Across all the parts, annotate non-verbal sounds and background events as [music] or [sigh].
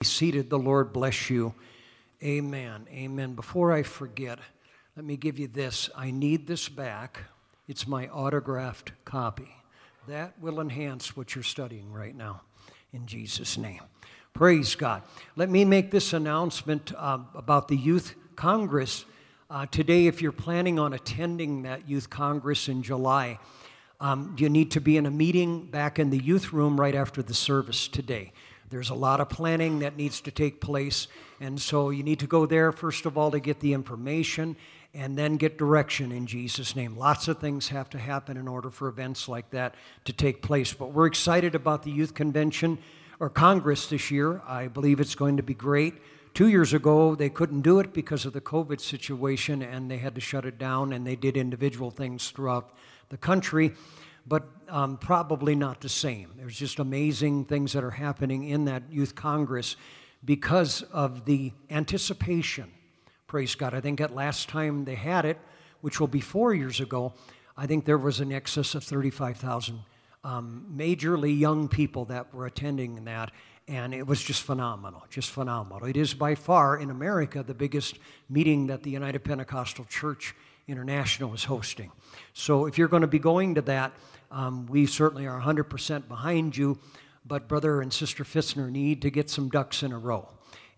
Be seated. The Lord bless you. Amen. Amen. Before I forget, let me give you this. I need this back. It's my autographed copy. That will enhance what you're studying right now. In Jesus' name. Praise God. Let me make this announcement uh, about the Youth Congress. Uh, today, if you're planning on attending that Youth Congress in July, um, you need to be in a meeting back in the youth room right after the service today. There's a lot of planning that needs to take place. And so you need to go there, first of all, to get the information and then get direction in Jesus' name. Lots of things have to happen in order for events like that to take place. But we're excited about the Youth Convention or Congress this year. I believe it's going to be great. Two years ago, they couldn't do it because of the COVID situation and they had to shut it down, and they did individual things throughout the country but um, probably not the same. There's just amazing things that are happening in that youth congress because of the anticipation. Praise God. I think at last time they had it, which will be four years ago, I think there was an excess of 35,000 um, majorly young people that were attending that, and it was just phenomenal, just phenomenal. It is by far in America the biggest meeting that the United Pentecostal Church International is hosting. So if you're going to be going to that, um, we certainly are 100% behind you, but Brother and Sister Fitzner need to get some ducks in a row.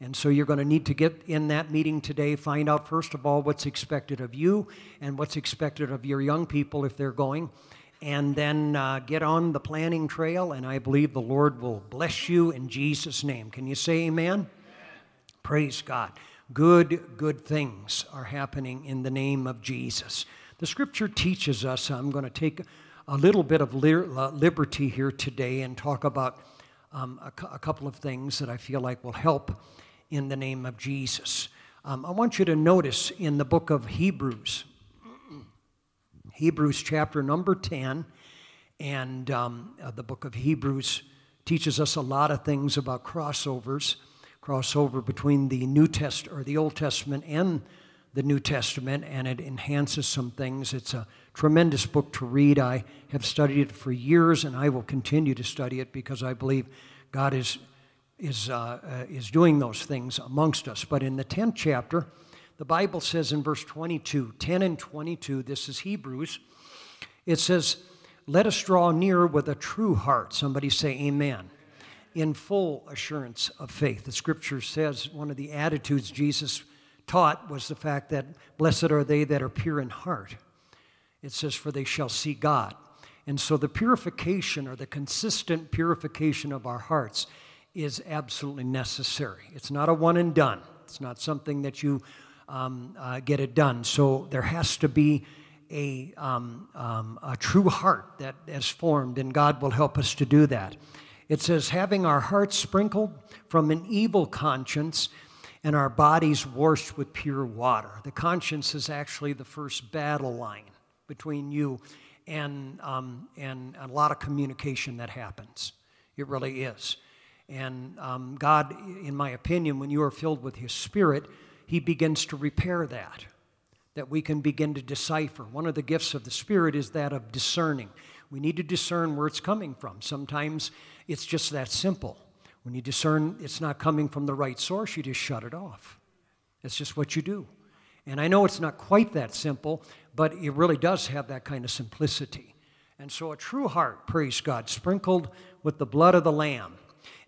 And so you're going to need to get in that meeting today, find out, first of all, what's expected of you and what's expected of your young people if they're going. And then uh, get on the planning trail, and I believe the Lord will bless you in Jesus' name. Can you say amen? amen. Praise God. Good, good things are happening in the name of Jesus. The scripture teaches us, I'm going to take a little bit of uh, liberty here today and talk about um, a, couple of things that I feel like will help in the name of Jesus. Um, I want you to notice in the book of Hebrews, Hebrews chapter number 10, and um, uh, the book of Hebrews teaches us a lot of things about crossovers, crossover between the New Test or the Old Testament and the New Testament, and it enhances some things. It's a tremendous book to read. I have studied it for years, and I will continue to study it because I believe God is, is, uh, uh, is doing those things amongst us. But in the 10th chapter, the Bible says in verse 22, 10 and 22, this is Hebrews, it says, Let us draw near with a true heart. Somebody say, Amen. In full assurance of faith. The scripture says one of the attitudes Jesus taught was the fact that blessed are they that are pure in heart it says, For they shall see God. And so the purification or the consistent purification of our hearts is absolutely necessary. It's not a one and done, it's not something that you um, uh, get it done. So there has to be a, um, um, a true heart that is formed, and God will help us to do that. It says, having our hearts sprinkled from an evil conscience and our bodies washed with pure water. The conscience is actually the first battle line between you and, um, and a lot of communication that happens. It really is. And um, God, in my opinion, when you are filled with His Spirit, He begins to repair that, that we can begin to decipher. One of the gifts of the Spirit is that of discerning. We need to discern where it's coming from. Sometimes it's just that simple. When you discern it's not coming from the right source, you just shut it off. It's just what you do. And I know it's not quite that simple, but it really does have that kind of simplicity. And so a true heart, praise God, sprinkled with the blood of the Lamb.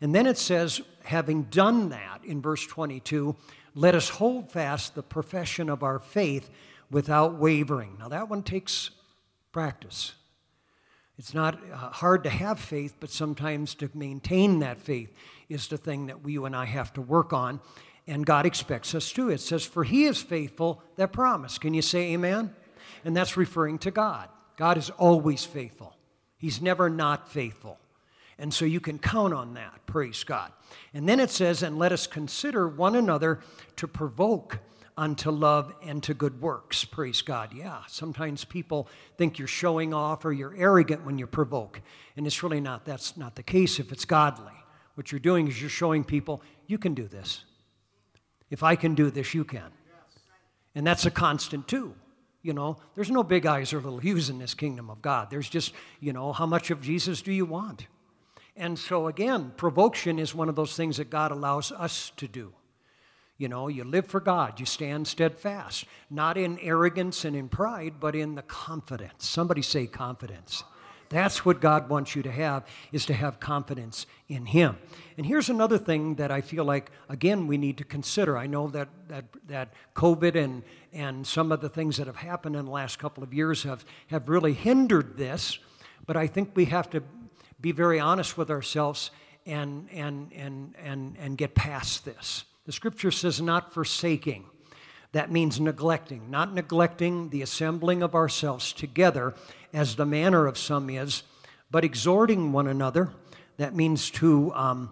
And then it says, having done that in verse 22, let us hold fast the profession of our faith without wavering. Now, that one takes practice. It's not uh, hard to have faith, but sometimes to maintain that faith is the thing that you and I have to work on, and God expects us to. It says, For he is faithful that promise. Can you say amen? and that's referring to God. God is always faithful, He's never not faithful. And so you can count on that. Praise God. And then it says, and let us consider one another to provoke unto love and to good works. Praise God. Yeah, sometimes people think you're showing off or you're arrogant when you provoke. And it's really not. That's not the case if it's godly. What you're doing is you're showing people, you can do this. If I can do this, you can. And that's a constant too. You know, there's no big eyes or little U's in this kingdom of God. There's just, you know, how much of Jesus do you want? And so, again, provocation is one of those things that God allows us to do. You know, you live for God, you stand steadfast, not in arrogance and in pride, but in the confidence. Somebody say confidence. That's what God wants you to have, is to have confidence in Him. And here's another thing that I feel like, again, we need to consider. I know that, that, that COVID and, and some of the things that have happened in the last couple of years have, have really hindered this, but I think we have to be very honest with ourselves and, and, and, and, and get past this. The scripture says, not forsaking. That means neglecting, not neglecting the assembling of ourselves together as the manner of some is, but exhorting one another. That means to. Um,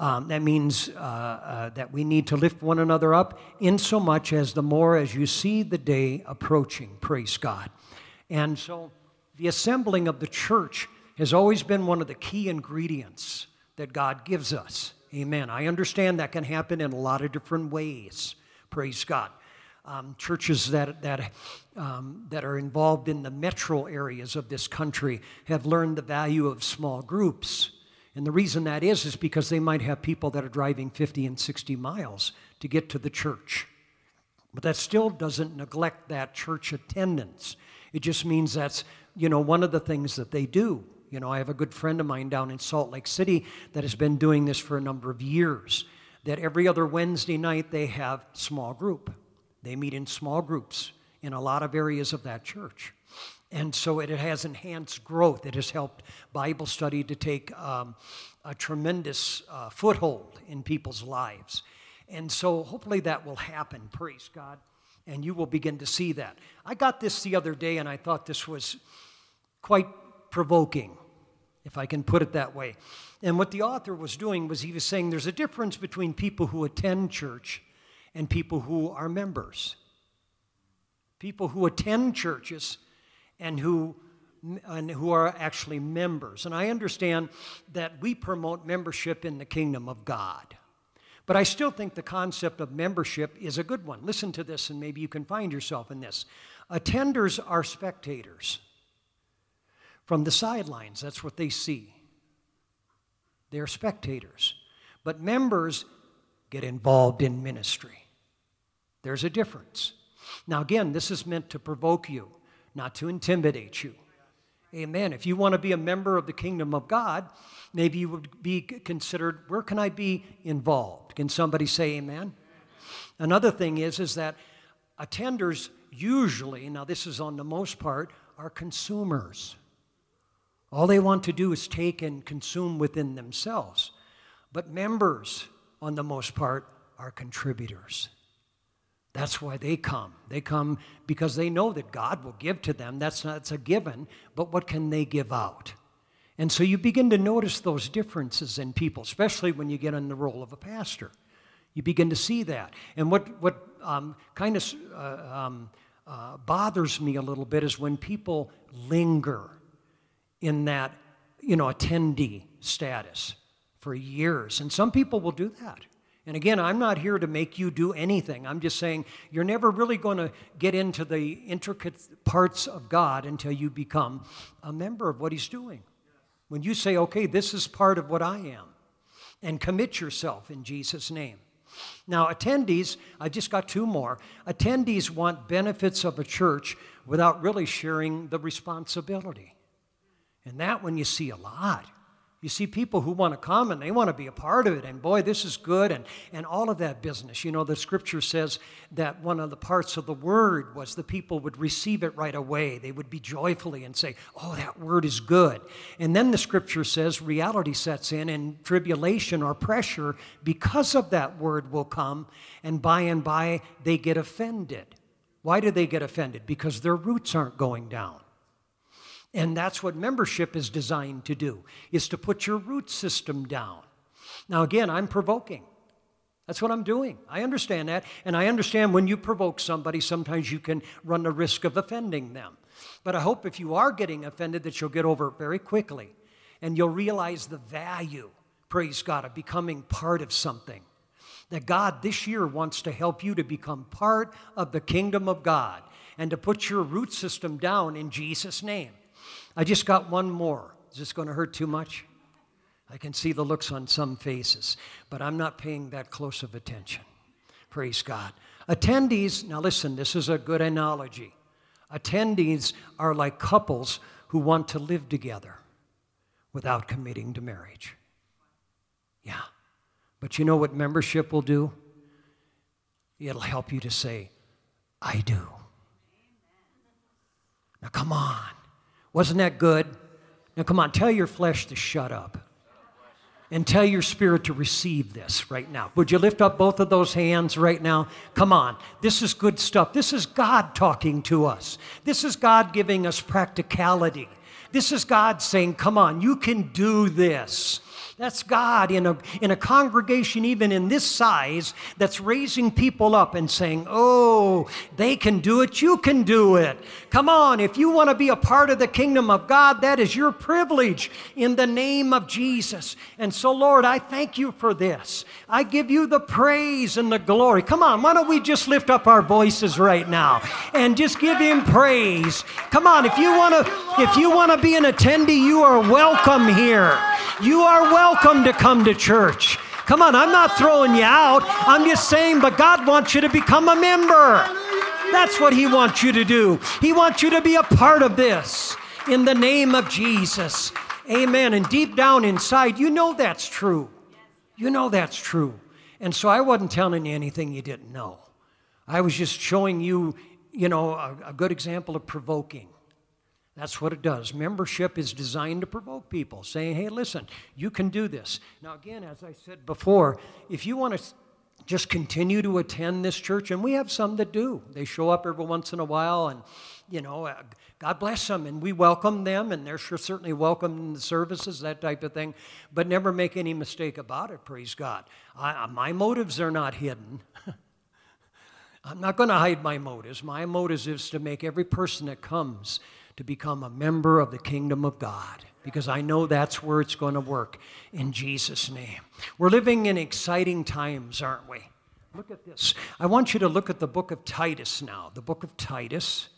um, that means uh, uh, that we need to lift one another up in so much as the more as you see the day approaching. Praise God. And so the assembling of the church has always been one of the key ingredients that God gives us. Amen. I understand that can happen in a lot of different ways. Praise God. Um, churches that, that, um, that are involved in the metro areas of this country have learned the value of small groups. And the reason that is, is because they might have people that are driving 50 and 60 miles to get to the church. But that still doesn't neglect that church attendance. It just means that's, you know, one of the things that they do. You know, I have a good friend of mine down in Salt Lake City that has been doing this for a number of years. That every other Wednesday night they have small group. They meet in small groups in a lot of areas of that church. And so it has enhanced growth. It has helped Bible study to take um, a tremendous uh, foothold in people's lives. And so hopefully that will happen, praise God, and you will begin to see that. I got this the other day and I thought this was quite provoking, if I can put it that way. And what the author was doing was he was saying there's a difference between people who attend church and people who are members. People who attend churches and who and who are actually members. And I understand that we promote membership in the kingdom of God. But I still think the concept of membership is a good one. Listen to this, and maybe you can find yourself in this. Attenders are spectators from the sidelines. That's what they see. They're spectators. But members get involved in ministry. There's a difference. Now, again, this is meant to provoke you, not to intimidate you. Amen. If you want to be a member of the kingdom of God, maybe you would be considered where can I be involved? Can somebody say amen? Another thing is is that attenders usually, now this is on the most part, are consumers. All they want to do is take and consume within themselves. But members, on the most part, are contributors. That's why they come. They come because they know that God will give to them. That's, not, that's a given, but what can they give out? And so you begin to notice those differences in people, especially when you get in the role of a pastor. You begin to see that. And what, what um, kind of uh, um, uh, bothers me a little bit is when people linger in that, you know, attendee status for years. And some people will do that. And again, I'm not here to make you do anything. I'm just saying you're never really going to get into the intricate parts of God until you become a member of what He's doing. When you say, okay, this is part of what I am, and commit yourself in Jesus' name. Now, attendees, I just got two more. Attendees want benefits of a church without really sharing the responsibility. And that one you see a lot. You see people who want to come and they want to be a part of it, and boy, this is good, and, and all of that business. You know, the scripture says that one of the parts of the word was the people would receive it right away. They would be joyfully and say, Oh, that word is good. And then the scripture says reality sets in, and tribulation or pressure because of that word will come, and by and by they get offended. Why do they get offended? Because their roots aren't going down. And that's what membership is designed to do, is to put your root system down. Now again, I'm provoking. That's what I'm doing. I understand that. And I understand when you provoke somebody, sometimes you can run the risk of offending them. But I hope if you are getting offended that you'll get over it very quickly and you'll realize the value, praise God, of becoming part of something. That God this year wants to help you to become part of the kingdom of God and to put your root system down in Jesus' name. I just got one more. Is this going to hurt too much? I can see the looks on some faces, but I'm not paying that close of attention. Praise God. Attendees, now listen, this is a good analogy. Attendees are like couples who want to live together without committing to marriage. Yeah. But you know what membership will do? It'll help you to say, I do. Now, come on. Wasn't that good? Now, come on, tell your flesh to shut up and tell your spirit to receive this right now. Would you lift up both of those hands right now? Come on. This is good stuff. This is God talking to us. This is God giving us practicality. This is God saying, Come on, you can do this. That's God in a, in a congregation, even in this size, that's raising people up and saying, Oh, they can do it, you can do it. Come on, if you want to be a part of the kingdom of God, that is your privilege in the name of Jesus. And so, Lord, I thank you for this. I give you the praise and the glory. Come on, why don't we just lift up our voices right now and just give him praise? Come on, if you want to if you want to be an attendee, you are welcome here. You are welcome to come to church. Come on, I'm not throwing you out. I'm just saying, but God wants you to become a member. That's what He wants you to do. He wants you to be a part of this in the name of Jesus. Amen. And deep down inside, you know that's true. You know that's true. And so I wasn't telling you anything you didn't know. I was just showing you, you know, a, a good example of provoking. That's what it does. Membership is designed to provoke people, saying, hey, listen, you can do this. Now, again, as I said before, if you want to just continue to attend this church, and we have some that do, they show up every once in a while, and, you know, uh, God bless them, and we welcome them, and they're sure certainly welcome in the services, that type of thing. But never make any mistake about it, praise God. I, my motives are not hidden. [laughs] I'm not going to hide my motives. My motives is to make every person that comes to become a member of the kingdom of God because I know that's where it's going to work in Jesus' name. We're living in exciting times, aren't we? Look at this. I want you to look at the book of Titus now. The book of Titus.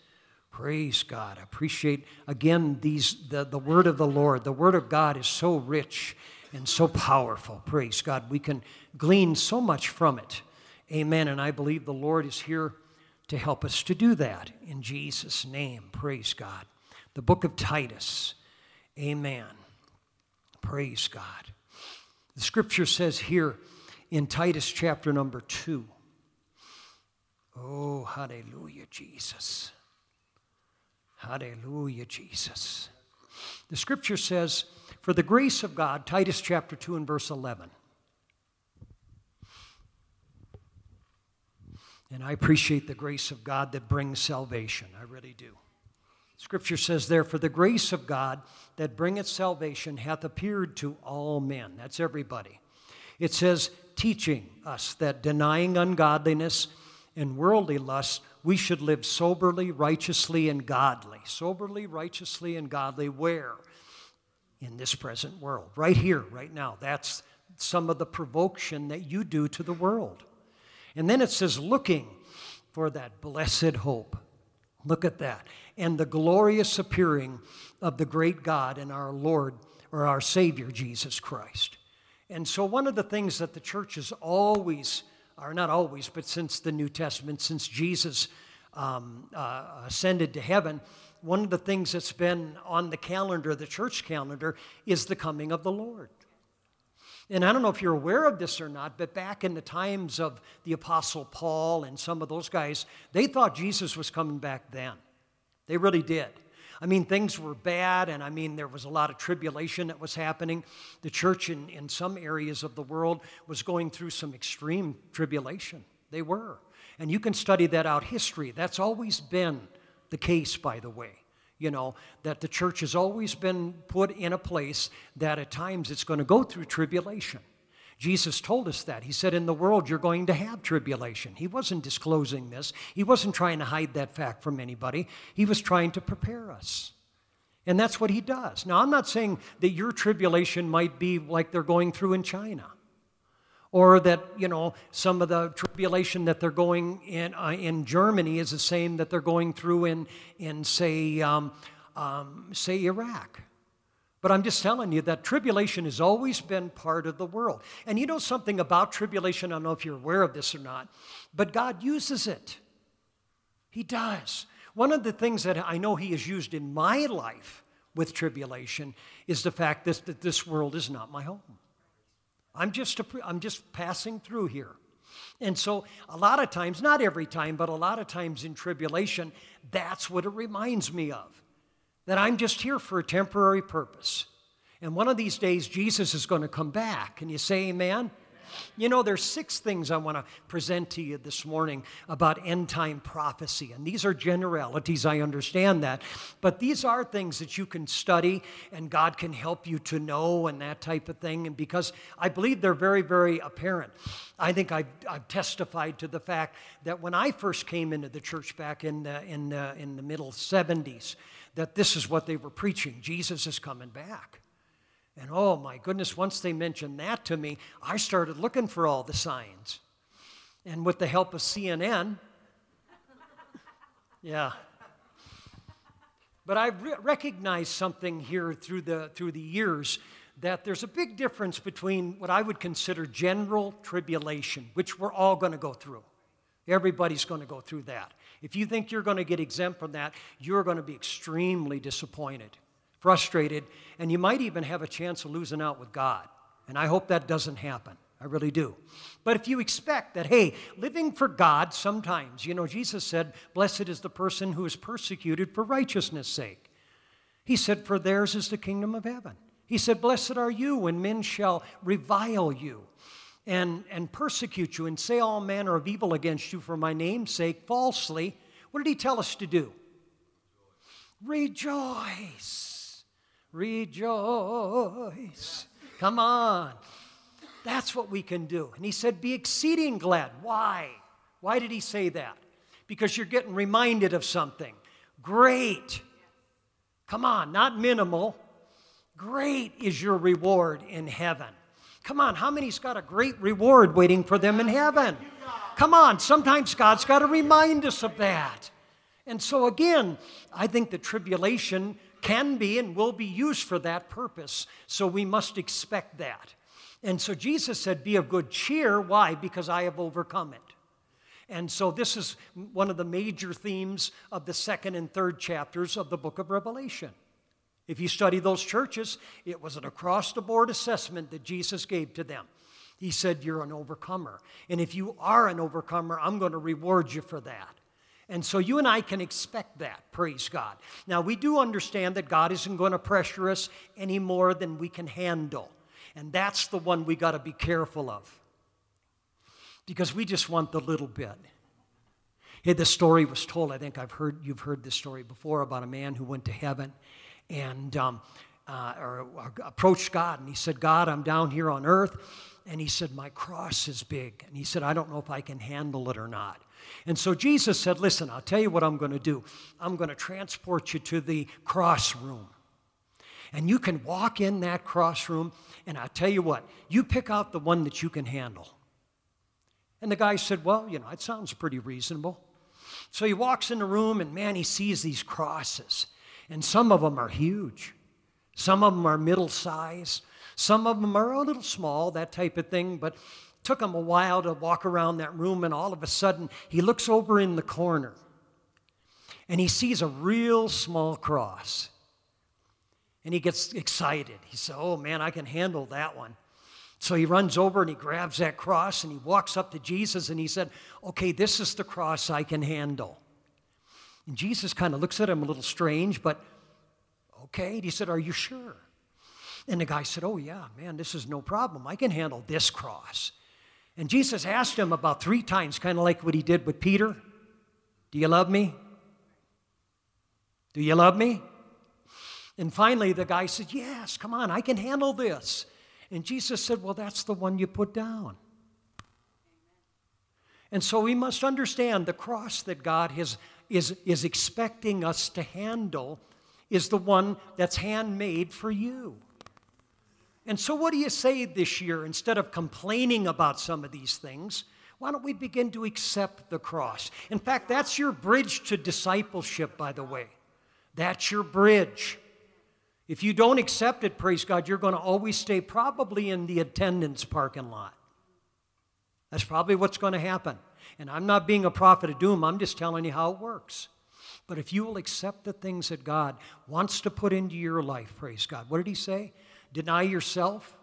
Praise God. I appreciate again these the, the word of the Lord. The word of God is so rich and so powerful. Praise God. We can glean so much from it. Amen. And I believe the Lord is here to help us to do that in Jesus' name. Praise God. The book of Titus. Amen. Praise God. The scripture says here in Titus chapter number 2. Oh, hallelujah, Jesus. Hallelujah, Jesus. The scripture says, For the grace of God, Titus chapter 2 and verse 11. And I appreciate the grace of God that brings salvation. I really do. Scripture says, Therefore, the grace of God that bringeth salvation hath appeared to all men. That's everybody. It says, teaching us that denying ungodliness and worldly lust, we should live soberly, righteously, and godly. Soberly, righteously, and godly. Where? In this present world. Right here, right now. That's some of the provocation that you do to the world. And then it says, looking for that blessed hope. Look at that. And the glorious appearing of the great God and our Lord or our Savior, Jesus Christ. And so, one of the things that the church has always, or not always, but since the New Testament, since Jesus um, uh, ascended to heaven, one of the things that's been on the calendar, the church calendar, is the coming of the Lord. And I don't know if you're aware of this or not, but back in the times of the Apostle Paul and some of those guys, they thought Jesus was coming back then. They really did. I mean, things were bad, and I mean, there was a lot of tribulation that was happening. The church in, in some areas of the world was going through some extreme tribulation. They were. And you can study that out history. That's always been the case, by the way you know, that the church has always been put in a place that at times it's going to go through tribulation. Jesus told us that. He said, In the world, you're going to have tribulation. He wasn't disclosing this, he wasn't trying to hide that fact from anybody. He was trying to prepare us. And that's what he does. Now, I'm not saying that your tribulation might be like they're going through in China or that you know some of the tribulation that they're going in uh, in Germany is the same that they're going through in in say um, um, say Iraq But I'm just telling you that tribulation has always been part of the world. And you know something about tribulation? I don't know if you're aware of this or not, but God uses it. He does. One of the things that I know He has used in my life with tribulation is the fact that, that this world is not my home. I'm just, a, I'm just passing through here. And so, a lot of times, not every time, but a lot of times in tribulation, that's what it reminds me of that I'm just here for a temporary purpose. And one of these days, Jesus is going to come back. Can you say amen? You know, there's six things I want to present to you this morning about end time prophecy. And these are generalities, I understand that. But these are things that you can study and God can help you to know and that type of thing. And because I believe they're very, very apparent. I think I've, I've testified to the fact that when I first came into the church back in the, in the, in the middle 70s, that this is what they were preaching Jesus is coming back. And oh my goodness, once they mentioned that to me, I started looking for all the signs. And with the help of CNN, [laughs] yeah. But I've re- recognized something here through the, through the years that there's a big difference between what I would consider general tribulation, which we're all going to go through. Everybody's going to go through that. If you think you're going to get exempt from that, you're going to be extremely disappointed frustrated, and you might even have a chance of losing out with God. And I hope that doesn't happen. I really do. But if you expect that, hey, living for God sometimes, you know, Jesus said, Blessed is the person who is persecuted for righteousness' sake. He said, For theirs is the kingdom of heaven. He said, Blessed are you when men shall revile you and, and persecute you and say all manner of evil against you for my name's sake falsely. What did he tell us to do? Rejoice. Rejoice. Come on. That's what we can do. And he said, Be exceeding glad. Why? Why did he say that? Because you're getting reminded of something. Great. Come on, not minimal. Great is your reward in heaven. Come on, how many's got a great reward waiting for them in heaven? Come on, sometimes God's got to remind us of that. And so, again, I think the tribulation can be and will be used for that purpose. So we must expect that. And so Jesus said, Be of good cheer. Why? Because I have overcome it. And so this is one of the major themes of the second and third chapters of the book of Revelation. If you study those churches, it was an across the board assessment that Jesus gave to them. He said, You're an overcomer. And if you are an overcomer, I'm going to reward you for that. And so you and I can expect that, praise God. Now, we do understand that God isn't going to pressure us any more than we can handle. And that's the one we got to be careful of. Because we just want the little bit. Hey, the story was told, I think I've heard, you've heard this story before about a man who went to heaven and um, uh, or, or approached God and he said, God, I'm down here on earth. And he said, My cross is big. And he said, I don't know if I can handle it or not. And so Jesus said, Listen, I'll tell you what I'm going to do. I'm going to transport you to the cross room. And you can walk in that cross room, and I'll tell you what, you pick out the one that you can handle. And the guy said, Well, you know, it sounds pretty reasonable. So he walks in the room, and man, he sees these crosses. And some of them are huge, some of them are middle size, some of them are a little small, that type of thing. But Took him a while to walk around that room, and all of a sudden, he looks over in the corner and he sees a real small cross. And he gets excited. He says, Oh man, I can handle that one. So he runs over and he grabs that cross and he walks up to Jesus and he said, Okay, this is the cross I can handle. And Jesus kind of looks at him a little strange, but okay. And he said, Are you sure? And the guy said, Oh, yeah, man, this is no problem. I can handle this cross. And Jesus asked him about three times, kind of like what he did with Peter Do you love me? Do you love me? And finally, the guy said, Yes, come on, I can handle this. And Jesus said, Well, that's the one you put down. And so we must understand the cross that God has, is, is expecting us to handle is the one that's handmade for you. And so, what do you say this year? Instead of complaining about some of these things, why don't we begin to accept the cross? In fact, that's your bridge to discipleship, by the way. That's your bridge. If you don't accept it, praise God, you're going to always stay probably in the attendance parking lot. That's probably what's going to happen. And I'm not being a prophet of doom, I'm just telling you how it works. But if you will accept the things that God wants to put into your life, praise God. What did he say? Deny yourself,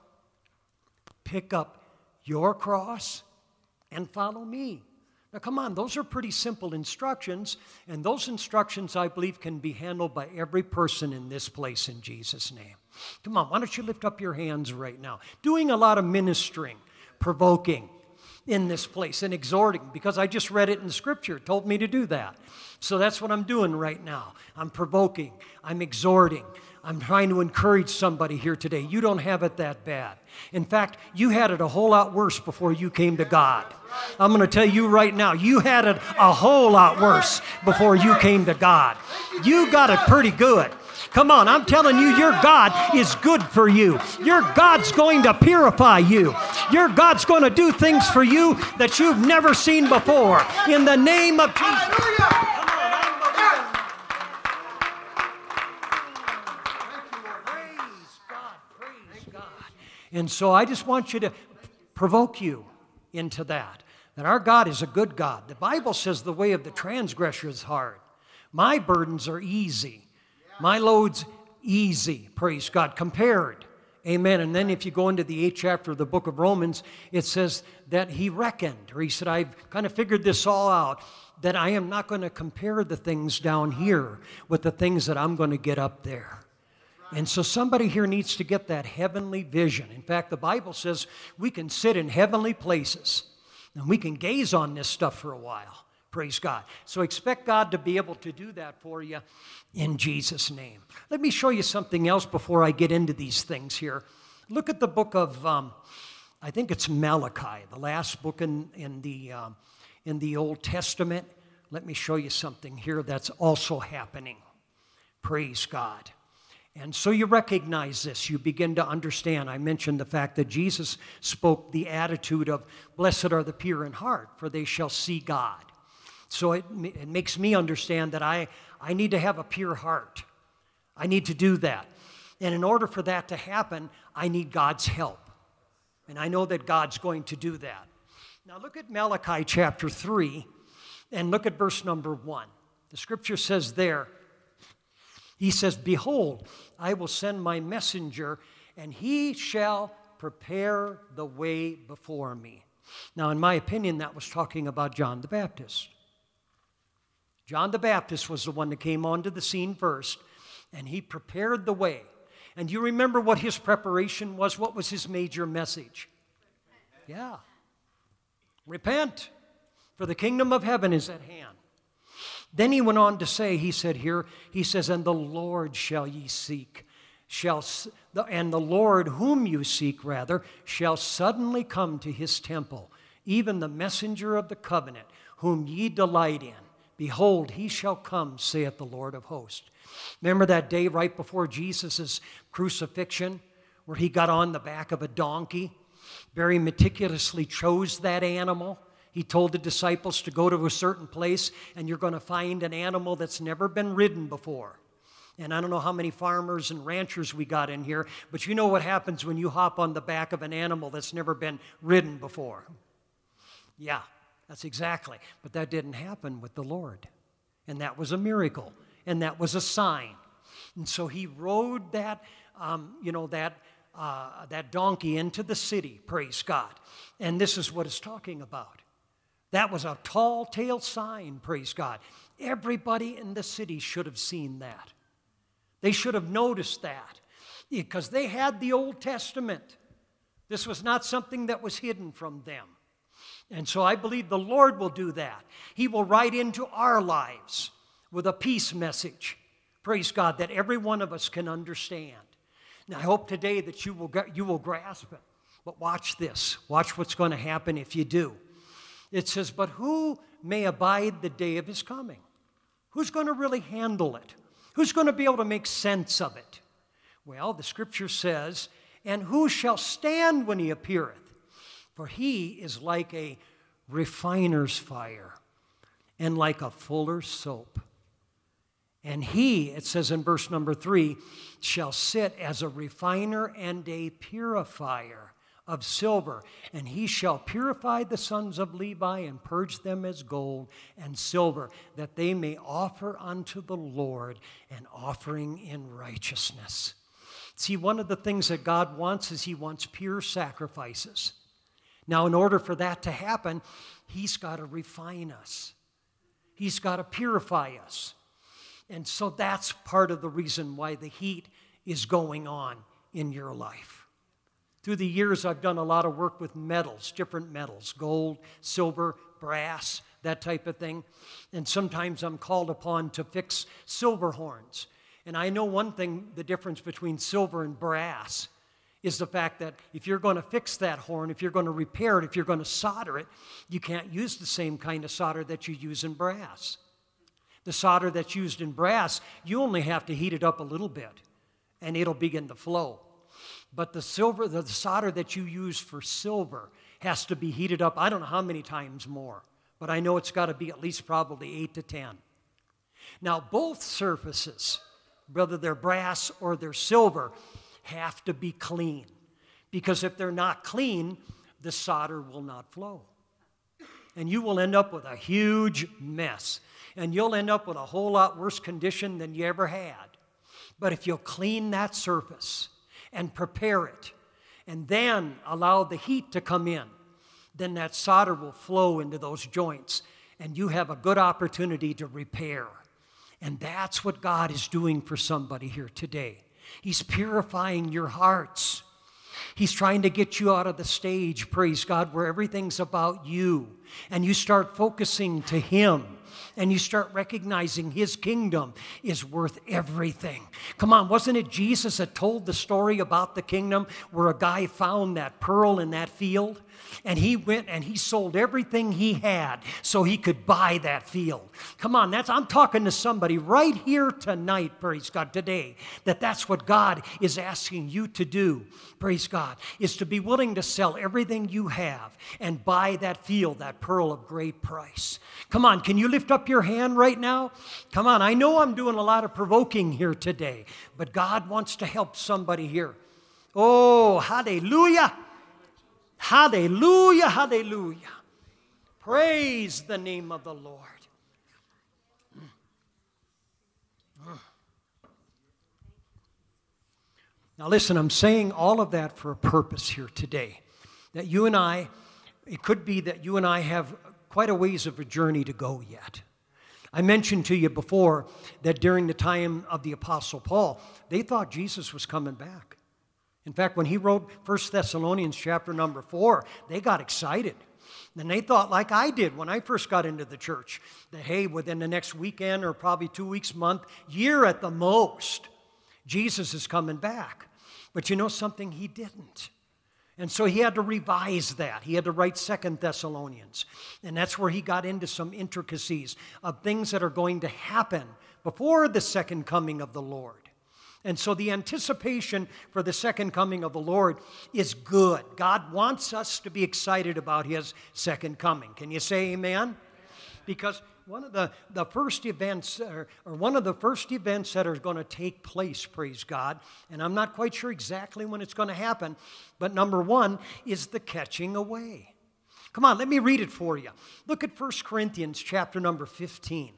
pick up your cross, and follow me. Now, come on, those are pretty simple instructions, and those instructions, I believe, can be handled by every person in this place in Jesus' name. Come on, why don't you lift up your hands right now? Doing a lot of ministering, provoking in this place, and exhorting, because I just read it in Scripture, told me to do that. So that's what I'm doing right now. I'm provoking, I'm exhorting, I'm trying to encourage somebody here today. You don't have it that bad. In fact, you had it a whole lot worse before you came to God. I'm going to tell you right now, you had it a whole lot worse before you came to God. You got it pretty good. Come on, I'm telling you, your God is good for you. Your God's going to purify you. Your God's going to do things for you that you've never seen before. In the name of Jesus. And so I just want you to provoke you into that. That our God is a good God. The Bible says the way of the transgressor is hard. My burdens are easy. My load's easy, praise God, compared. Amen. And then if you go into the eighth chapter of the book of Romans, it says that he reckoned, or he said, I've kind of figured this all out, that I am not going to compare the things down here with the things that I'm going to get up there. And so somebody here needs to get that heavenly vision. In fact, the Bible says we can sit in heavenly places and we can gaze on this stuff for a while. Praise God. So expect God to be able to do that for you in Jesus' name. Let me show you something else before I get into these things here. Look at the book of, um, I think it's Malachi, the last book in, in, the, um, in the Old Testament. Let me show you something here that's also happening. Praise God. And so you recognize this. You begin to understand. I mentioned the fact that Jesus spoke the attitude of, Blessed are the pure in heart, for they shall see God. So it, it makes me understand that I, I need to have a pure heart. I need to do that. And in order for that to happen, I need God's help. And I know that God's going to do that. Now look at Malachi chapter 3 and look at verse number 1. The scripture says there, he says, Behold, I will send my messenger, and he shall prepare the way before me. Now, in my opinion, that was talking about John the Baptist. John the Baptist was the one that came onto the scene first, and he prepared the way. And you remember what his preparation was? What was his major message? Yeah. Repent, for the kingdom of heaven is at hand. Then he went on to say, he said here, he says, And the Lord shall ye seek, shall, and the Lord whom you seek, rather, shall suddenly come to his temple, even the messenger of the covenant, whom ye delight in. Behold, he shall come, saith the Lord of hosts. Remember that day right before Jesus' crucifixion, where he got on the back of a donkey? Very meticulously chose that animal he told the disciples to go to a certain place and you're going to find an animal that's never been ridden before. And I don't know how many farmers and ranchers we got in here, but you know what happens when you hop on the back of an animal that's never been ridden before. Yeah, that's exactly. But that didn't happen with the Lord. And that was a miracle. And that was a sign. And so he rode that, um, you know, that, uh, that donkey into the city, praise God. And this is what it's talking about. That was a tall tale sign, praise God. Everybody in the city should have seen that. They should have noticed that because they had the Old Testament. This was not something that was hidden from them. And so I believe the Lord will do that. He will write into our lives with a peace message, praise God, that every one of us can understand. Now, I hope today that you will, you will grasp it. But watch this. Watch what's going to happen if you do. It says, But who may abide the day of his coming? Who's going to really handle it? Who's going to be able to make sense of it? Well, the scripture says, And who shall stand when he appeareth? For he is like a refiner's fire and like a fuller's soap. And he, it says in verse number three, shall sit as a refiner and a purifier of silver, and he shall purify the sons of Levi and purge them as gold and silver, that they may offer unto the Lord an offering in righteousness. See, one of the things that God wants is he wants pure sacrifices. Now, in order for that to happen, he's got to refine us, he's got to purify us. And so that's part of the reason why the heat is going on in your life. Through the years, I've done a lot of work with metals, different metals gold, silver, brass, that type of thing. And sometimes I'm called upon to fix silver horns. And I know one thing the difference between silver and brass is the fact that if you're going to fix that horn, if you're going to repair it, if you're going to solder it, you can't use the same kind of solder that you use in brass. The solder that's used in brass, you only have to heat it up a little bit and it'll begin to flow. But the silver, the solder that you use for silver has to be heated up, I don't know how many times more, but I know it's got to be at least probably 8 to 10. Now, both surfaces, whether they're brass or they're silver, have to be clean. Because if they're not clean, the solder will not flow. And you will end up with a huge mess. And you'll end up with a whole lot worse condition than you ever had. But if you'll clean that surface, and prepare it, and then allow the heat to come in, then that solder will flow into those joints, and you have a good opportunity to repair. And that's what God is doing for somebody here today. He's purifying your hearts. He's trying to get you out of the stage, praise God, where everything's about you. And you start focusing to Him and you start recognizing his kingdom is worth everything. Come on, wasn't it Jesus that told the story about the kingdom where a guy found that pearl in that field? And he went and he sold everything he had so he could buy that field. Come on, that's I'm talking to somebody right here tonight, praise God, today, that that's what God is asking you to do, praise God, is to be willing to sell everything you have and buy that field, that pearl of great price. Come on, can you lift up your hand right now? Come on, I know I'm doing a lot of provoking here today, but God wants to help somebody here. Oh, hallelujah! Hallelujah, hallelujah. Praise the name of the Lord. Now, listen, I'm saying all of that for a purpose here today. That you and I, it could be that you and I have quite a ways of a journey to go yet. I mentioned to you before that during the time of the Apostle Paul, they thought Jesus was coming back. In fact, when he wrote 1 Thessalonians chapter number 4, they got excited. And they thought, like I did when I first got into the church, that hey, within the next weekend or probably two weeks, month, year at the most, Jesus is coming back. But you know something? He didn't. And so he had to revise that. He had to write Second Thessalonians. And that's where he got into some intricacies of things that are going to happen before the second coming of the Lord. And so the anticipation for the second coming of the Lord is good. God wants us to be excited about his second coming. Can you say amen? Because one of the, the first events, or, or one of the first events that are going to take place, praise God, and I'm not quite sure exactly when it's going to happen, but number one is the catching away. Come on, let me read it for you. Look at 1 Corinthians chapter number 15.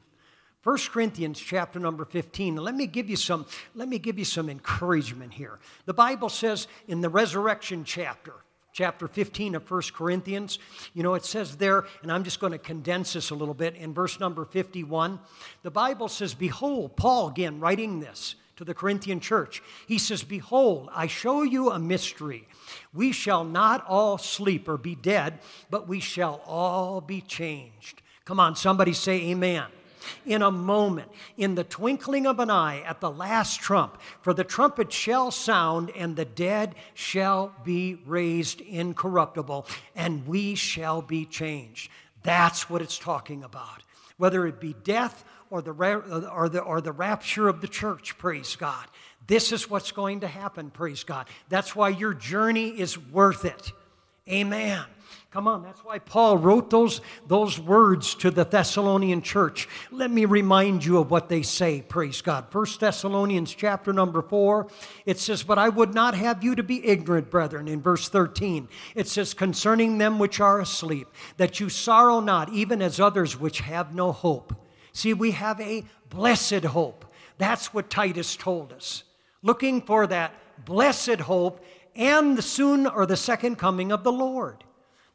1 Corinthians chapter number 15. Let me give you some let me give you some encouragement here. The Bible says in the resurrection chapter, chapter 15 of 1 Corinthians, you know, it says there, and I'm just going to condense this a little bit in verse number 51. The Bible says, Behold, Paul again writing this to the Corinthian church. He says, Behold, I show you a mystery. We shall not all sleep or be dead, but we shall all be changed. Come on, somebody say amen in a moment, in the twinkling of an eye, at the last trump. For the trumpet shall sound, and the dead shall be raised incorruptible, and we shall be changed. That's what it's talking about. Whether it be death or the, or the, or the rapture of the church, praise God. This is what's going to happen, praise God. That's why your journey is worth it. Amen. Come on, that's why Paul wrote those, those words to the Thessalonian church. Let me remind you of what they say, praise God. First Thessalonians chapter number 4, it says, But I would not have you to be ignorant, brethren, in verse 13. It says, Concerning them which are asleep, that you sorrow not, even as others which have no hope. See, we have a blessed hope. That's what Titus told us. Looking for that blessed hope and the soon or the second coming of the Lord.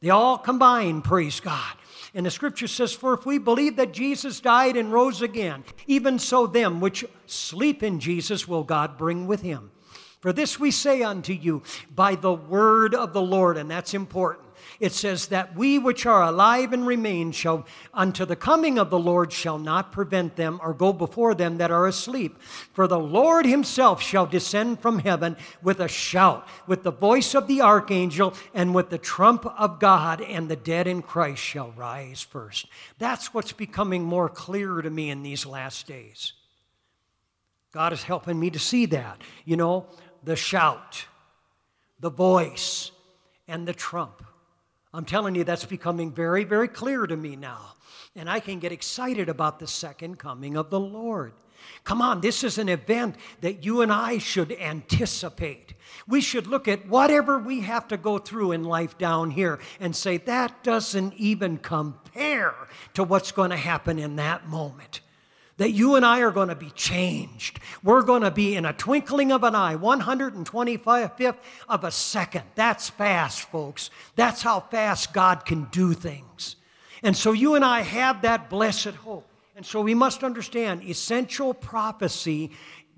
They all combine, praise God. And the scripture says, For if we believe that Jesus died and rose again, even so them which sleep in Jesus will God bring with him. For this we say unto you by the word of the Lord, and that's important it says that we which are alive and remain shall unto the coming of the Lord shall not prevent them or go before them that are asleep. For the Lord himself shall descend from heaven with a shout, with the voice of the archangel, and with the trump of God, and the dead in Christ shall rise first. That's what's becoming more clear to me in these last days. God is helping me to see that. You know, the shout, the voice, and the trump. I'm telling you, that's becoming very, very clear to me now. And I can get excited about the second coming of the Lord. Come on, this is an event that you and I should anticipate. We should look at whatever we have to go through in life down here and say, that doesn't even compare to what's going to happen in that moment that you and I are going to be changed. We're going to be in a twinkling of an eye, 125th of a second. That's fast, folks. That's how fast God can do things. And so you and I have that blessed hope. And so we must understand essential prophecy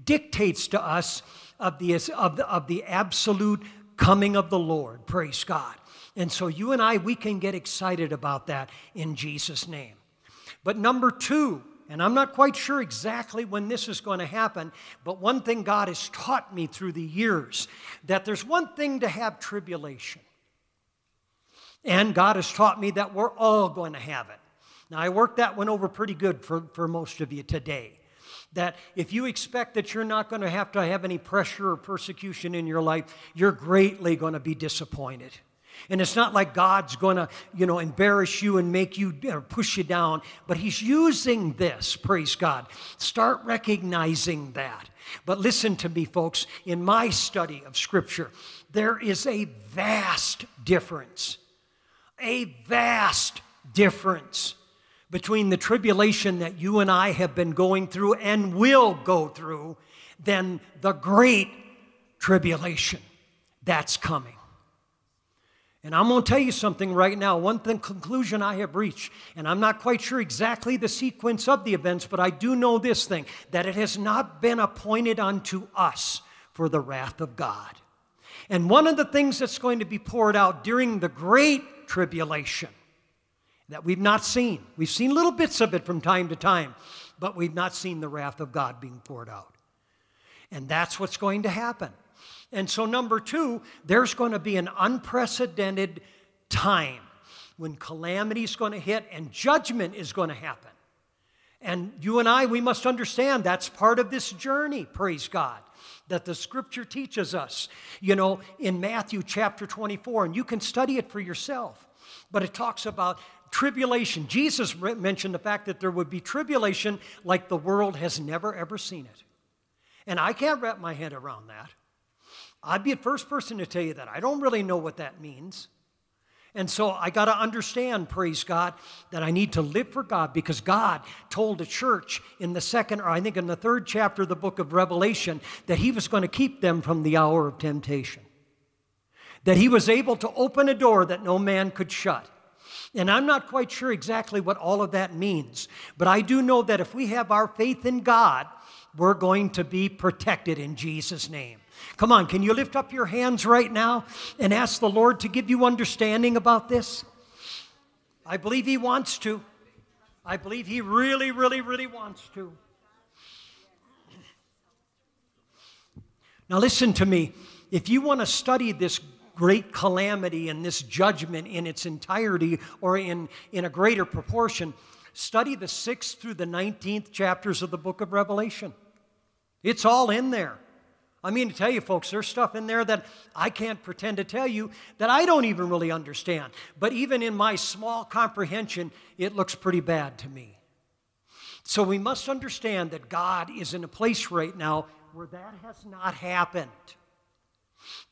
dictates to us of the, of the, of the absolute coming of the Lord. Praise God. And so you and I, we can get excited about that in Jesus' name. But number two, and I'm not quite sure exactly when this is going to happen, but one thing God has taught me through the years that there's one thing to have tribulation. And God has taught me that we're all going to have it. Now, I worked that one over pretty good for, for most of you today. That if you expect that you're not going to have to have any pressure or persecution in your life, you're greatly going to be disappointed. And it's not like God's going to, you know, embarrass you and make you or push you down, but He's using this, praise God. Start recognizing that. But listen to me, folks, in my study of Scripture, there is a vast difference, a vast difference between the tribulation that you and I have been going through and will go through than the great tribulation that's coming. And I'm going to tell you something right now. One thing, conclusion I have reached, and I'm not quite sure exactly the sequence of the events, but I do know this thing that it has not been appointed unto us for the wrath of God. And one of the things that's going to be poured out during the great tribulation that we've not seen, we've seen little bits of it from time to time, but we've not seen the wrath of God being poured out. And that's what's going to happen. And so, number two, there's going to be an unprecedented time when calamity is going to hit and judgment is going to happen. And you and I, we must understand that's part of this journey, praise God, that the scripture teaches us. You know, in Matthew chapter 24, and you can study it for yourself, but it talks about tribulation. Jesus mentioned the fact that there would be tribulation like the world has never, ever seen it. And I can't wrap my head around that. I'd be the first person to tell you that. I don't really know what that means. And so I got to understand, praise God, that I need to live for God because God told the church in the second, or I think in the third chapter of the book of Revelation, that He was going to keep them from the hour of temptation. That He was able to open a door that no man could shut. And I'm not quite sure exactly what all of that means, but I do know that if we have our faith in God, we're going to be protected in Jesus' name. Come on, can you lift up your hands right now and ask the Lord to give you understanding about this? I believe He wants to. I believe He really, really, really wants to. Now, listen to me. If you want to study this great calamity and this judgment in its entirety or in, in a greater proportion, study the 6th through the 19th chapters of the book of Revelation. It's all in there. I mean to tell you, folks, there's stuff in there that I can't pretend to tell you that I don't even really understand. But even in my small comprehension, it looks pretty bad to me. So we must understand that God is in a place right now where that has not happened.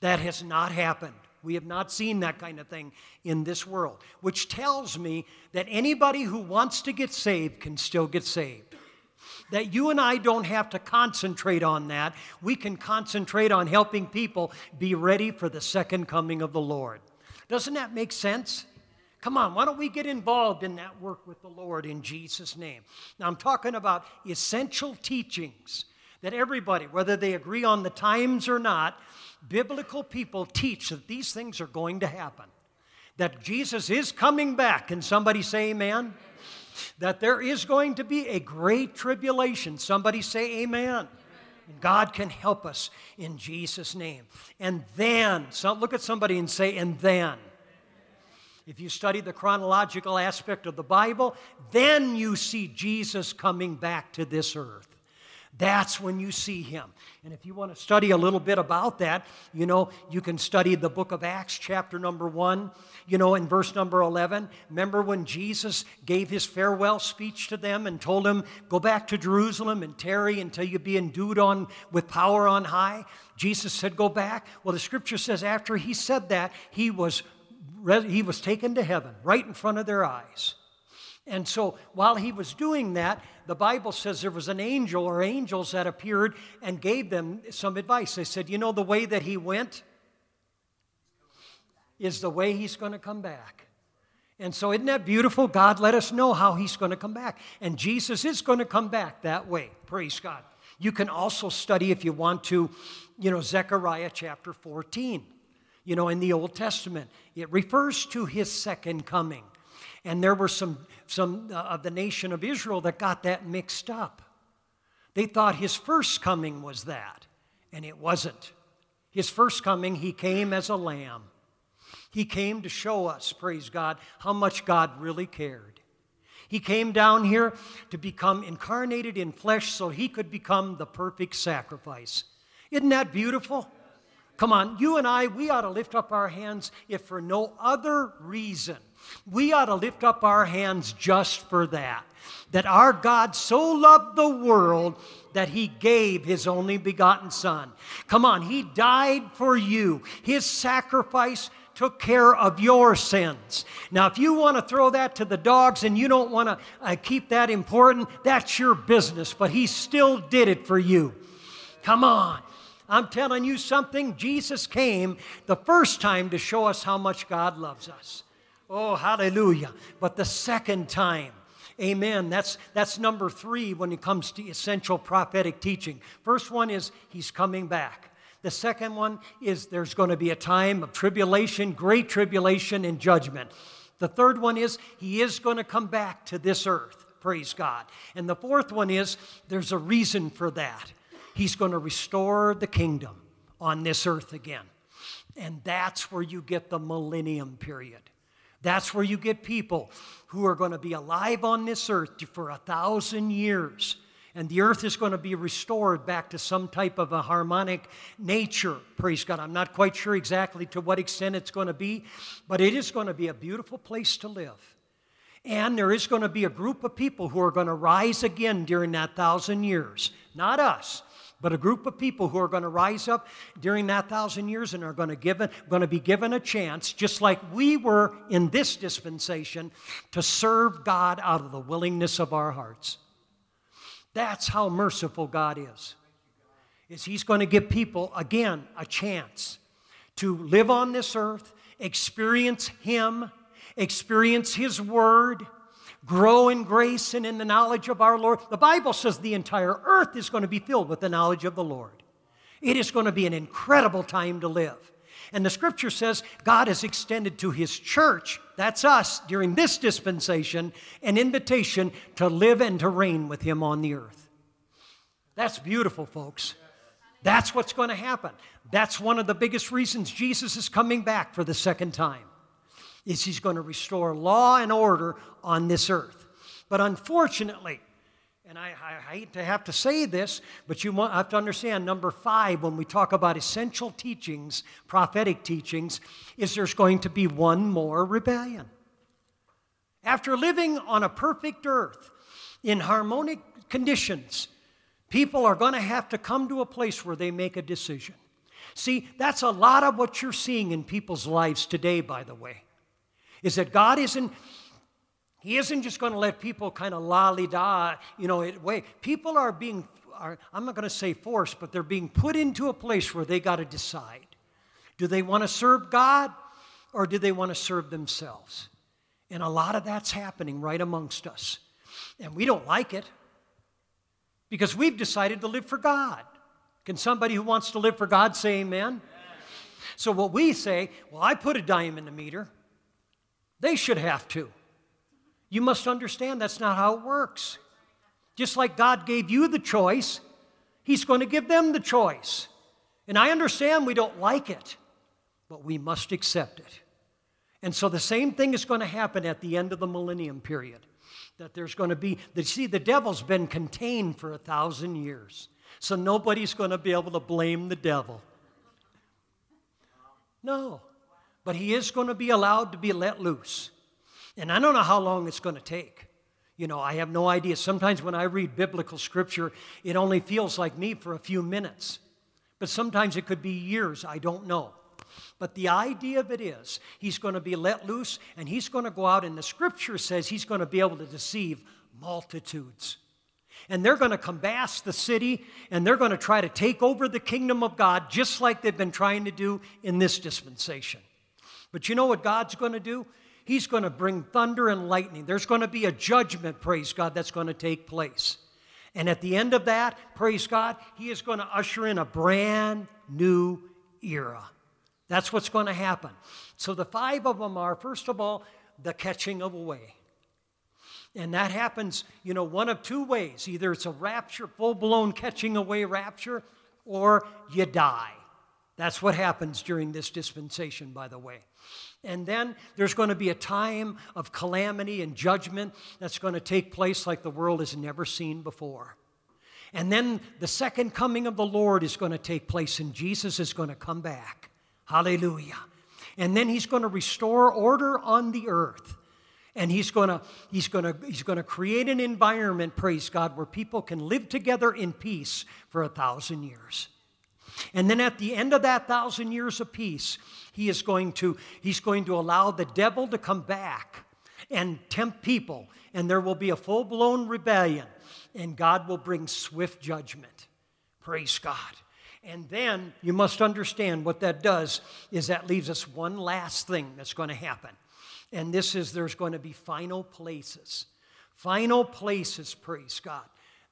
That has not happened. We have not seen that kind of thing in this world, which tells me that anybody who wants to get saved can still get saved. That you and I don't have to concentrate on that. We can concentrate on helping people be ready for the second coming of the Lord. Doesn't that make sense? Come on, why don't we get involved in that work with the Lord in Jesus' name? Now, I'm talking about essential teachings that everybody, whether they agree on the times or not, biblical people teach that these things are going to happen. That Jesus is coming back. Can somebody say amen? That there is going to be a great tribulation. Somebody say amen. God can help us in Jesus' name. And then, so look at somebody and say, and then. If you study the chronological aspect of the Bible, then you see Jesus coming back to this earth. That's when you see him. And if you want to study a little bit about that, you know, you can study the book of Acts, chapter number one, you know, in verse number 11. Remember when Jesus gave his farewell speech to them and told them, Go back to Jerusalem and tarry until you be endued on with power on high? Jesus said, Go back. Well, the scripture says after he said that, he was, he was taken to heaven right in front of their eyes. And so while he was doing that, the Bible says there was an angel or angels that appeared and gave them some advice. They said, You know, the way that he went is the way he's going to come back. And so, isn't that beautiful? God let us know how he's going to come back. And Jesus is going to come back that way. Praise God. You can also study, if you want to, you know, Zechariah chapter 14. You know, in the Old Testament, it refers to his second coming. And there were some, some uh, of the nation of Israel that got that mixed up. They thought his first coming was that, and it wasn't. His first coming, he came as a lamb. He came to show us, praise God, how much God really cared. He came down here to become incarnated in flesh so he could become the perfect sacrifice. Isn't that beautiful? Come on, you and I, we ought to lift up our hands if for no other reason we ought to lift up our hands just for that. That our God so loved the world that he gave his only begotten Son. Come on, he died for you. His sacrifice took care of your sins. Now, if you want to throw that to the dogs and you don't want to uh, keep that important, that's your business, but he still did it for you. Come on. I'm telling you something. Jesus came the first time to show us how much God loves us. Oh, hallelujah. But the second time, amen, that's, that's number three when it comes to essential prophetic teaching. First one is he's coming back. The second one is there's going to be a time of tribulation, great tribulation, and judgment. The third one is he is going to come back to this earth. Praise God. And the fourth one is there's a reason for that. He's going to restore the kingdom on this earth again. And that's where you get the millennium period. That's where you get people who are going to be alive on this earth for a thousand years. And the earth is going to be restored back to some type of a harmonic nature. Praise God. I'm not quite sure exactly to what extent it's going to be, but it is going to be a beautiful place to live. And there is going to be a group of people who are going to rise again during that thousand years. Not us, but a group of people who are going to rise up during that thousand years and are going to, going to be given a chance, just like we were in this dispensation, to serve God out of the willingness of our hearts. That's how merciful God is. Is He's going to give people again a chance to live on this earth, experience Him, experience His Word, grow in grace and in the knowledge of our Lord. The Bible says the entire earth is going to be filled with the knowledge of the Lord. It is going to be an incredible time to live. And the scripture says God has extended to his church, that's us, during this dispensation, an invitation to live and to reign with him on the earth. That's beautiful, folks. That's what's going to happen. That's one of the biggest reasons Jesus is coming back for the second time is he's going to restore law and order on this earth. But unfortunately, And I, I, hate to have to say this, but you have to understand number five, when we talk about essential teachings, prophetic teachings, is there's going to be one more rebellion. After living on a perfect earth in harmonic conditions, people are going to have to come to a place where they make a decision. See, that's a lot of what you're seeing in people's lives today, by the way, is that God isn't he isn't just going to let people kind of lolly da, you know, it, way. People are being, are, I'm not going to say forced, but they're being put into a place where they got to decide. Do they want to serve God or do they want to serve themselves? And a lot of that's happening right amongst us. And we don't like it because we've decided to live for God. Can somebody who wants to live for God say amen? So, what we say, well, I put a dime in the meter. They should have to. You must understand that's not how it works. Just like God gave you the choice, He's going to give them the choice. And I understand we don't like it, but we must accept it. And so the same thing is going to happen at the end of the millennium period. That there's going to be, that, see, the devil's been contained for a thousand years. So nobody's going to be able to blame the devil. No. But he is going to be allowed to be let loose. And I don't know how long it's going to take. You know, I have no idea. Sometimes when I read biblical scripture, it only feels like me for a few minutes. But sometimes it could be years. I don't know. But the idea of it is he's going to be let loose and he's going to go out, and the scripture says he's going to be able to deceive multitudes. And they're going to compass the city and they're going to try to take over the kingdom of God just like they've been trying to do in this dispensation. But you know what God's going to do? He's going to bring thunder and lightning. There's going to be a judgment, praise God, that's going to take place. And at the end of that, praise God, He is going to usher in a brand new era. That's what's going to happen. So the five of them are, first of all, the catching of away. And that happens, you know, one of two ways. Either it's a rapture, full blown catching away rapture, or you die. That's what happens during this dispensation, by the way. And then there's going to be a time of calamity and judgment that's going to take place like the world has never seen before. And then the second coming of the Lord is going to take place, and Jesus is going to come back. Hallelujah. And then he's going to restore order on the earth. And he's going to, he's going to, he's going to create an environment, praise God, where people can live together in peace for a thousand years. And then at the end of that thousand years of peace, he is going to, he's going to allow the devil to come back and tempt people, and there will be a full blown rebellion, and God will bring swift judgment. Praise God. And then you must understand what that does is that leaves us one last thing that's going to happen. And this is there's going to be final places. Final places, praise God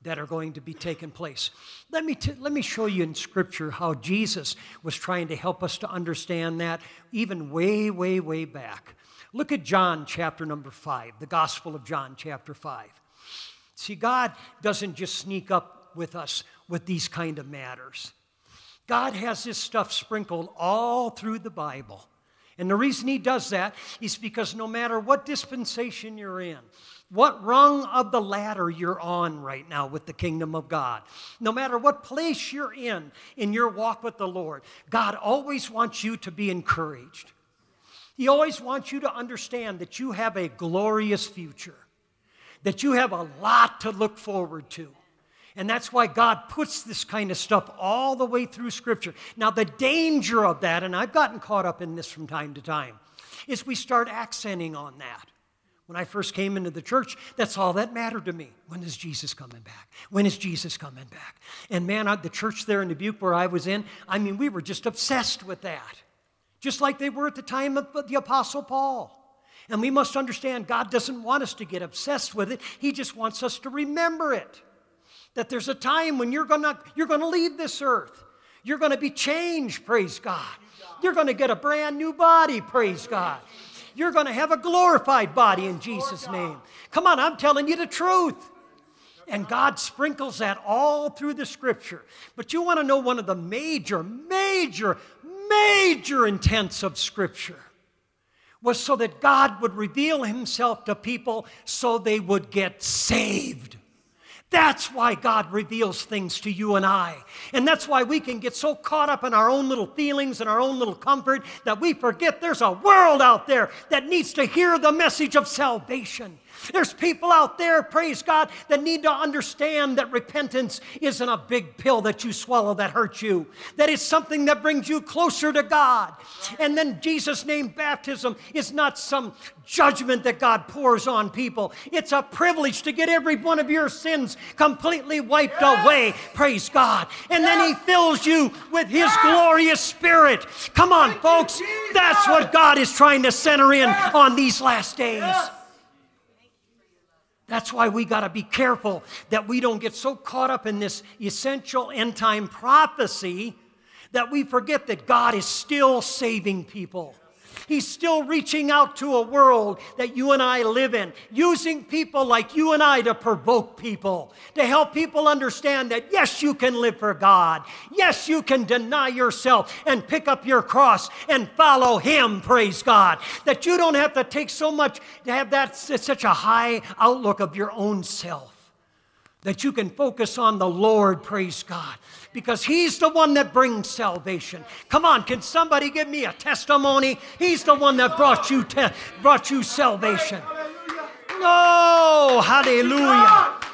that are going to be taking place. Let me, t- let me show you in Scripture how Jesus was trying to help us to understand that even way, way, way back. Look at John chapter number 5, the Gospel of John chapter 5. See, God doesn't just sneak up with us with these kind of matters. God has this stuff sprinkled all through the Bible. And the reason he does that is because no matter what dispensation you're in, what rung of the ladder you're on right now with the kingdom of God. No matter what place you're in in your walk with the Lord, God always wants you to be encouraged. He always wants you to understand that you have a glorious future, that you have a lot to look forward to. And that's why God puts this kind of stuff all the way through Scripture. Now, the danger of that, and I've gotten caught up in this from time to time, is we start accenting on that. When I first came into the church, that's all that mattered to me. When is Jesus coming back? When is Jesus coming back? And man, the church there in Dubuque where I was in, I mean, we were just obsessed with that. Just like they were at the time of the Apostle Paul. And we must understand God doesn't want us to get obsessed with it, He just wants us to remember it. That there's a time when you're gonna, you're gonna leave this earth. You're gonna be changed, praise God. You're gonna get a brand new body, praise God. You're going to have a glorified body in Jesus' name. Come on, I'm telling you the truth. And God sprinkles that all through the scripture. But you want to know one of the major, major, major intents of scripture was so that God would reveal himself to people so they would get saved. That's why God reveals things to you and I. And that's why we can get so caught up in our own little feelings and our own little comfort that we forget there's a world out there that needs to hear the message of salvation. There's people out there, praise God, that need to understand that repentance isn't a big pill that you swallow that hurts you, that it's something that brings you closer to God. And then Jesus' name baptism is not some judgment that God pours on people, it's a privilege to get every one of your sins completely wiped away, praise God. And then He fills you with His glorious Spirit. Come on, folks, that's what God is trying to center in on these last days. That's why we got to be careful that we don't get so caught up in this essential end time prophecy that we forget that God is still saving people. He's still reaching out to a world that you and I live in, using people like you and I to provoke people, to help people understand that yes, you can live for God. Yes, you can deny yourself and pick up your cross and follow Him, praise God. That you don't have to take so much to have that such a high outlook of your own self. That you can focus on the Lord, praise God because He's the one that brings salvation. Come on, can somebody give me a testimony? He's the one that brought you, te- brought you salvation. Oh, hallelujah.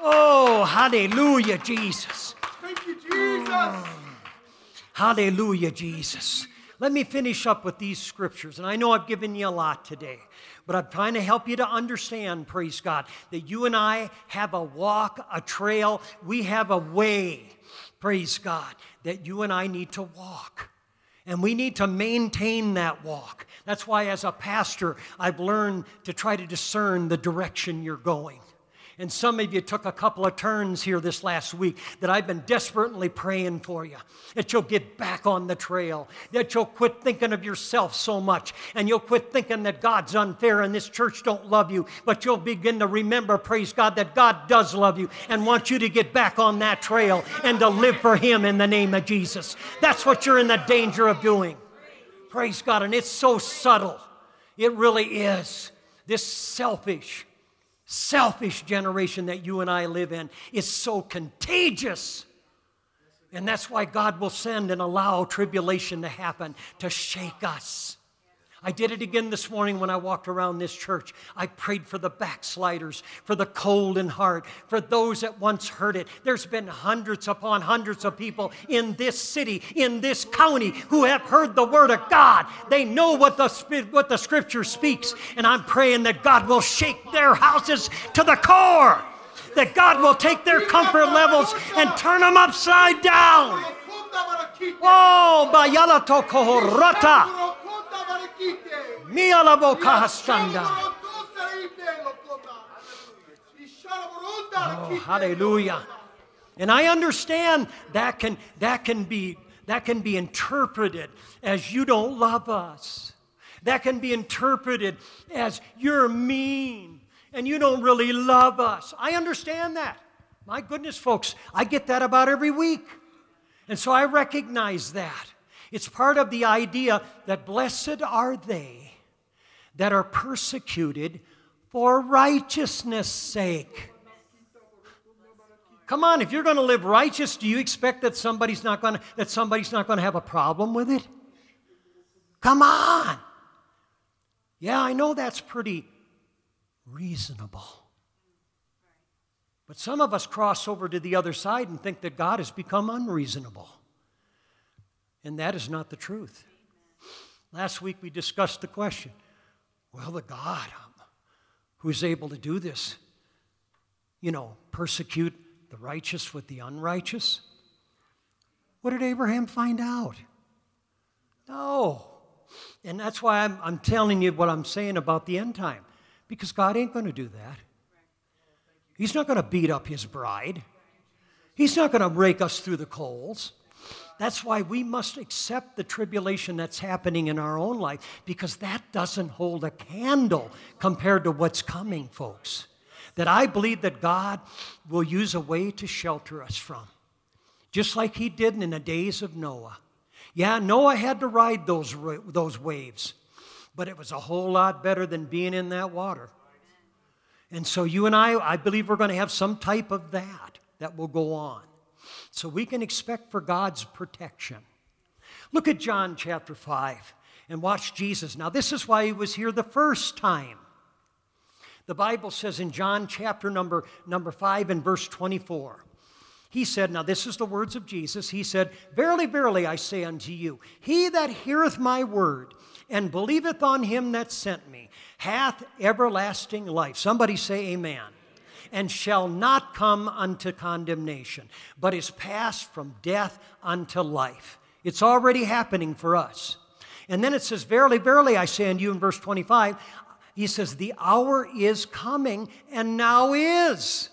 Oh, hallelujah, Jesus. Thank you, Jesus. Oh, hallelujah, Jesus. Let me finish up with these scriptures. And I know I've given you a lot today, but I'm trying to help you to understand, praise God, that you and I have a walk, a trail, we have a way praise God, that you and I need to walk. And we need to maintain that walk. That's why, as a pastor, I've learned to try to discern the direction you're going. And some of you took a couple of turns here this last week that I've been desperately praying for you. That you'll get back on the trail. That you'll quit thinking of yourself so much. And you'll quit thinking that God's unfair and this church don't love you. But you'll begin to remember, praise God, that God does love you and wants you to get back on that trail and to live for Him in the name of Jesus. That's what you're in the danger of doing. Praise God. And it's so subtle. It really is. This selfish, selfish generation that you and I live in is so contagious. And that's why God will send and allow tribulation to happen to shake us. I did it again this morning when I walked around this church. I prayed for the backsliders, for the cold in heart, for those that once heard it. There's been hundreds upon hundreds of people in this city, in this county, who have heard the word of God. They know what the, what the scripture speaks. And I'm praying that God will shake their houses to the core, that God will take their comfort levels and turn them upside down. Oh. Mia la boca hastanda. Oh, hallelujah. And I understand that can, that can be that can be interpreted as you don't love us. That can be interpreted as you're mean and you don't really love us. I understand that. My goodness, folks, I get that about every week. And so I recognize that. It's part of the idea that blessed are they that are persecuted for righteousness' sake. Come on, if you're going to live righteous, do you expect that somebody's not going to, that somebody's not going to have a problem with it? Come on. Yeah, I know that's pretty reasonable. But some of us cross over to the other side and think that God has become unreasonable. And that is not the truth. Last week we discussed the question well, the God um, who's able to do this, you know, persecute the righteous with the unrighteous. What did Abraham find out? No. And that's why I'm, I'm telling you what I'm saying about the end time, because God ain't going to do that. He's not going to beat up his bride. He's not going to rake us through the coals. That's why we must accept the tribulation that's happening in our own life because that doesn't hold a candle compared to what's coming, folks. That I believe that God will use a way to shelter us from, just like He did in the days of Noah. Yeah, Noah had to ride those, those waves, but it was a whole lot better than being in that water. And so you and I, I believe we're going to have some type of that that will go on. So we can expect for God's protection. Look at John chapter 5 and watch Jesus. Now, this is why he was here the first time. The Bible says in John chapter number, number 5 and verse 24, he said, Now this is the words of Jesus. He said, Verily, verily, I say unto you, he that heareth my word and believeth on him that sent me hath everlasting life. Somebody say, Amen. And shall not come unto condemnation, but is passed from death unto life. It's already happening for us. And then it says, Verily, verily, I say unto you in verse 25, he says, The hour is coming and now is.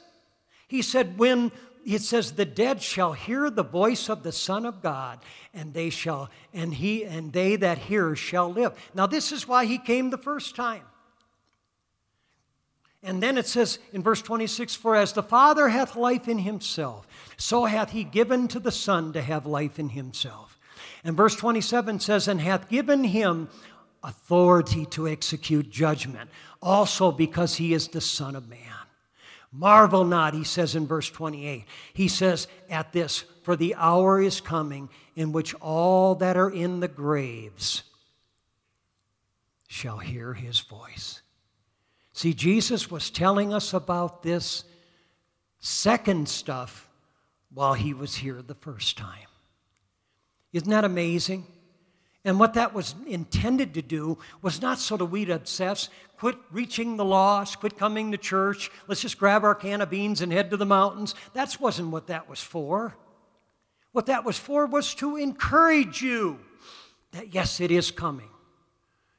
He said, When it says, The dead shall hear the voice of the Son of God, and they shall, and he and they that hear shall live. Now, this is why he came the first time. And then it says in verse 26 For as the Father hath life in himself, so hath he given to the Son to have life in himself. And verse 27 says, And hath given him authority to execute judgment, also because he is the Son of Man. Marvel not, he says in verse 28. He says, At this, for the hour is coming in which all that are in the graves shall hear his voice. See, Jesus was telling us about this second stuff while he was here the first time. Isn't that amazing? And what that was intended to do was not so that we'd obsess, quit reaching the lost, quit coming to church, let's just grab our can of beans and head to the mountains. That wasn't what that was for. What that was for was to encourage you that yes, it is coming.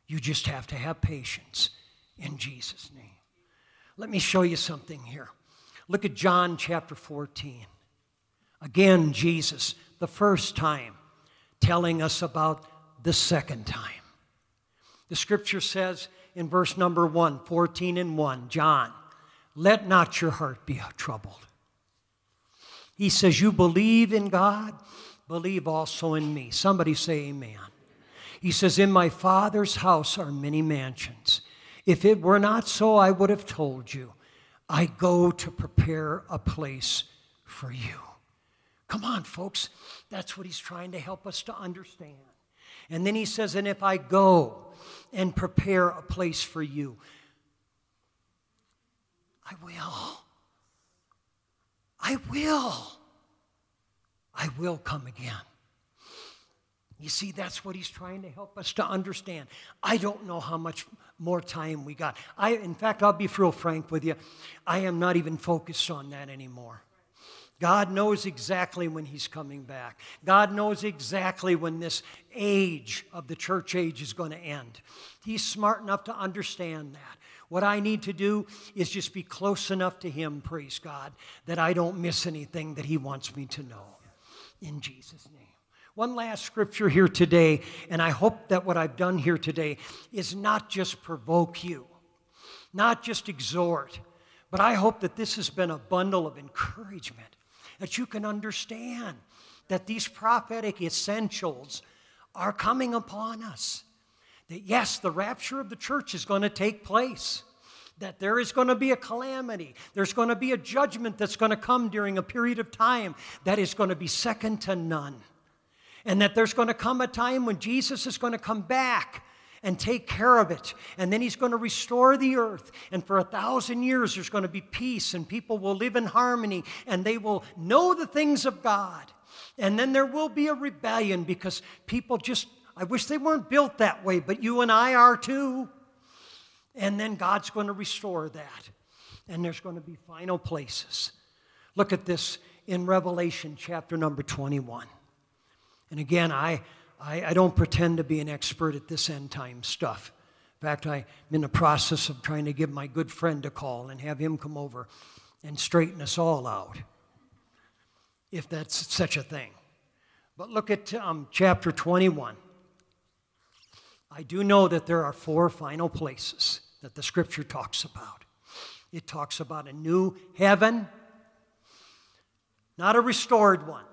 You just have to have patience in Jesus' name. Let me show you something here. Look at John chapter 14. Again, Jesus, the first time, telling us about the second time. The scripture says in verse number 1, 14 and 1, John, let not your heart be troubled. He says, You believe in God, believe also in me. Somebody say, Amen. He says, In my Father's house are many mansions. If it were not so, I would have told you. I go to prepare a place for you. Come on, folks. That's what he's trying to help us to understand. And then he says, And if I go and prepare a place for you, I will. I will. I will come again. You see, that's what he's trying to help us to understand. I don't know how much more time we got. I, in fact, I'll be real frank with you. I am not even focused on that anymore. God knows exactly when He's coming back. God knows exactly when this age of the church age is going to end. He's smart enough to understand that. What I need to do is just be close enough to Him, praise God, that I don't miss anything that He wants me to know. In Jesus' name. One last scripture here today, and I hope that what I've done here today is not just provoke you, not just exhort, but I hope that this has been a bundle of encouragement that you can understand that these prophetic essentials are coming upon us. That yes, the rapture of the church is going to take place. That there is going to be a calamity. There's going to be a judgment that's going to come during a period of time that is going to be second to none. And that there's going to come a time when Jesus is going to come back and take care of it. And then he's going to restore the earth. And for a thousand years, there's going to be peace, and people will live in harmony, and they will know the things of God. And then there will be a rebellion because people just, I wish they weren't built that way, but you and I are too. And then God's going to restore that. And there's going to be final places. Look at this in Revelation chapter number 21. And again, I, I, I don't pretend to be an expert at this end time stuff. In fact, I'm in the process of trying to give my good friend a call and have him come over and straighten us all out, if that's such a thing. But look at um, chapter 21. I do know that there are four final places that the scripture talks about. It talks about a new heaven, not a restored one.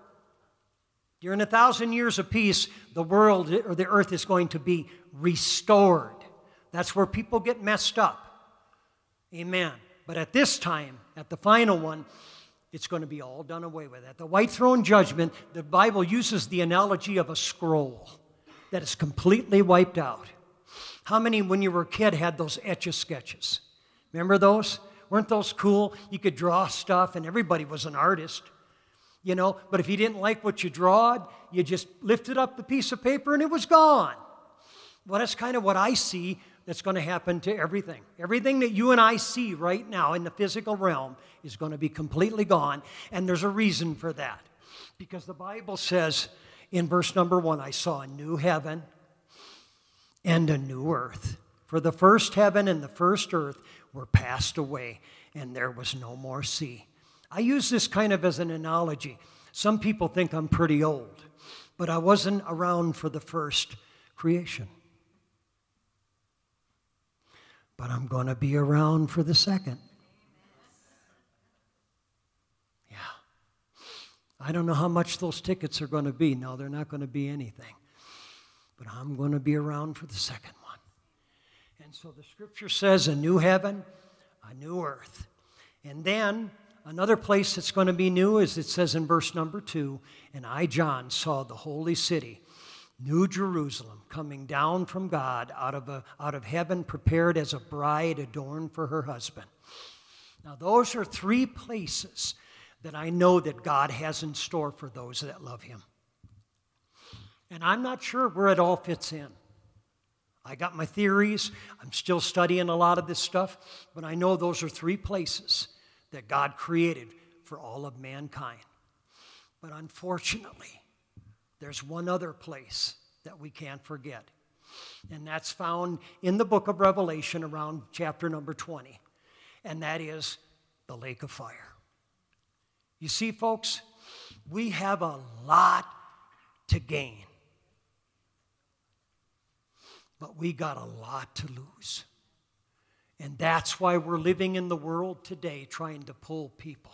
During a thousand years of peace, the world or the earth is going to be restored. That's where people get messed up. Amen. But at this time, at the final one, it's going to be all done away with. At the white throne judgment, the Bible uses the analogy of a scroll that is completely wiped out. How many, when you were a kid, had those etch a sketches? Remember those? Weren't those cool? You could draw stuff, and everybody was an artist, you know. But if you didn't like what you drawed, you just lifted up the piece of paper and it was gone. Well, that's kind of what I see that's going to happen to everything. Everything that you and I see right now in the physical realm is going to be completely gone, and there's a reason for that. Because the Bible says in verse number one, I saw a new heaven and a new earth. For the first heaven and the first earth were passed away, and there was no more sea. I use this kind of as an analogy. Some people think I'm pretty old, but I wasn't around for the first creation. But I'm going to be around for the second. Yeah. I don't know how much those tickets are going to be. No, they're not going to be anything. But I'm going to be around for the second one. And so the scripture says a new heaven, a new earth. And then another place that's going to be new is it says in verse number two, and I, John, saw the holy city, New Jerusalem, coming down from God out of, a, out of heaven, prepared as a bride adorned for her husband. Now, those are three places that I know that God has in store for those that love Him. And I'm not sure where it all fits in. I got my theories. I'm still studying a lot of this stuff, but I know those are three places that God created for all of mankind. But unfortunately, there's one other place that we can't forget, and that's found in the book of Revelation around chapter number 20, and that is the lake of fire. You see, folks, we have a lot to gain but we got a lot to lose. And that's why we're living in the world today trying to pull people.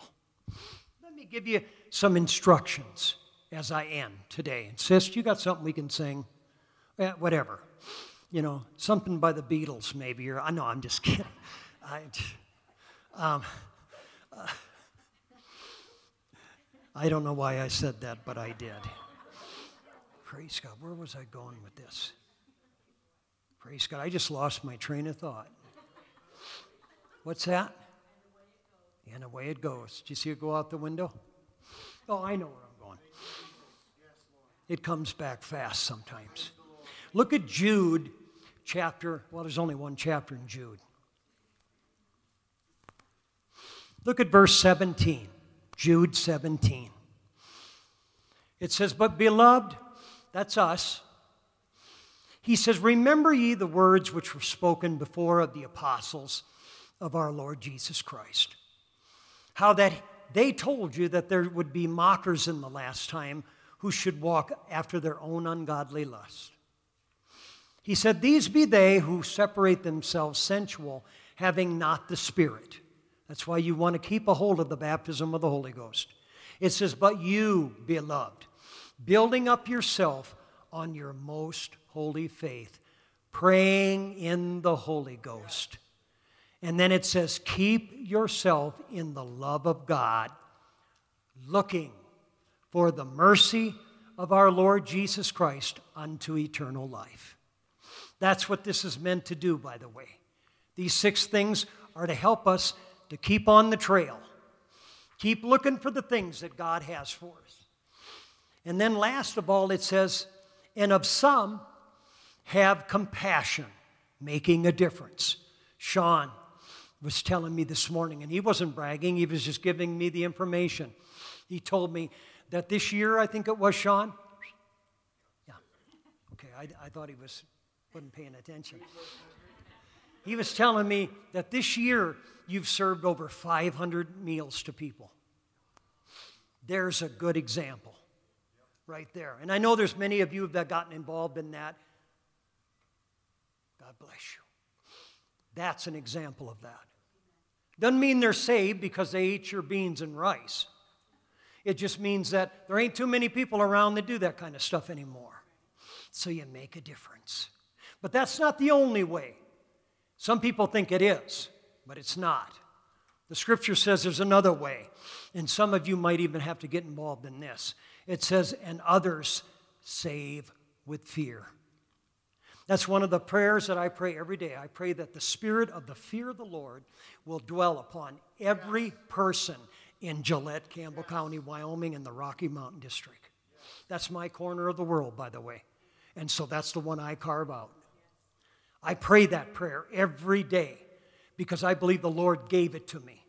Let me give you some instructions as I end today. Insist, you got something we can sing? Eh, whatever. You know, something by the Beatles, maybe. Or I know, I'm just [laughs] kidding. I, um, uh, I don't know why I said that, but I did. Praise God. Where was I going with this? Praise God. I just lost my train of thought. What's that? And away it goes. Do you see it go out the window? Oh, I know where I'm going. It comes back fast sometimes. Look at Jude chapter, well, there's only one chapter in Jude. Look at verse 17, Jude 17. It says, But beloved, that's us, he says, Remember ye the words which were spoken before of the apostles of our Lord Jesus Christ. How that they told you that there would be mockers in the last time who should walk after their own ungodly lust. He said, These be they who separate themselves sensual, having not the Spirit. That's why you want to keep a hold of the baptism of the Holy Ghost. It says, But you, beloved, building up yourself on your most holy faith, praying in the Holy Ghost. And then it says, Keep yourself in the love of God, looking for the mercy of our Lord Jesus Christ unto eternal life. That's what this is meant to do, by the way. These six things are to help us to keep on the trail, keep looking for the things that God has for us. And then, last of all, it says, And of some, have compassion, making a difference. Sean was telling me this morning, and he wasn't bragging, he was just giving me the information. He told me that this year, I think it was Sean. Yeah. Okay, I, I thought he was wasn't paying attention. He was telling me that this year you've served over 500 meals to people. There's a good example right there. And I know there's many of you that gotten involved in that. God bless you. That's an example of that. Doesn't mean they're saved because they eat your beans and rice. It just means that there ain't too many people around that do that kind of stuff anymore. So you make a difference. But that's not the only way. Some people think it is, but it's not. The scripture says there's another way, and some of you might even have to get involved in this. It says, and others save with fear. That's one of the prayers that I pray every day. I pray that the spirit of the fear of the Lord will dwell upon every person in Gillette, Campbell County, Wyoming, and the Rocky Mountain District. That's my corner of the world, by the way. And so that's the one I carve out. I pray that prayer every day because I believe the Lord gave it to me.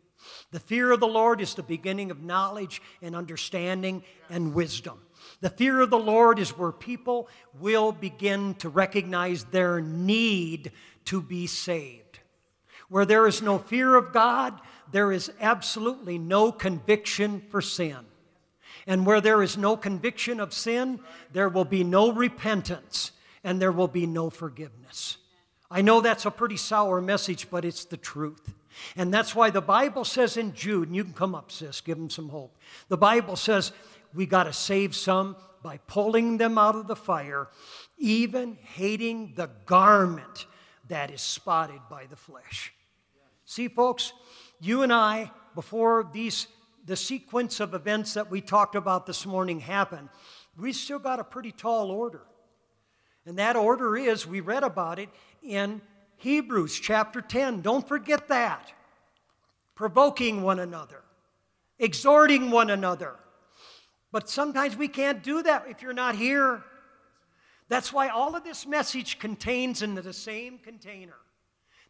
The fear of the Lord is the beginning of knowledge and understanding and wisdom. The fear of the Lord is where people will begin to recognize their need to be saved. Where there is no fear of God, there is absolutely no conviction for sin. And where there is no conviction of sin, there will be no repentance and there will be no forgiveness. I know that's a pretty sour message, but it's the truth. And that's why the Bible says in Jude, and you can come up, sis, give them some hope. The Bible says we got to save some by pulling them out of the fire, even hating the garment that is spotted by the flesh. See, folks, you and I, before these the sequence of events that we talked about this morning happened, we still got a pretty tall order. And that order is, we read about it in Hebrews chapter 10. Don't forget that. Provoking one another, exhorting one another. But sometimes we can't do that if you're not here. That's why all of this message contains into the same container.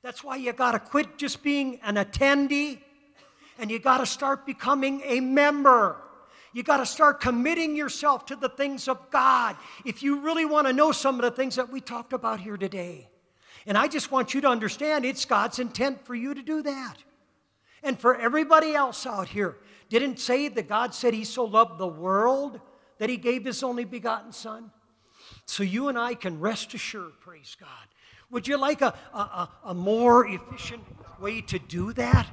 That's why you got to quit just being an attendee and you got to start becoming a member. You got to start committing yourself to the things of God if you really want to know some of the things that we talked about here today. And I just want you to understand it's God's intent for you to do that. And for everybody else out here, didn't say that God said He so loved the world that He gave His only begotten Son? So you and I can rest assured, praise God. Would you like a, a, a more efficient way to do that?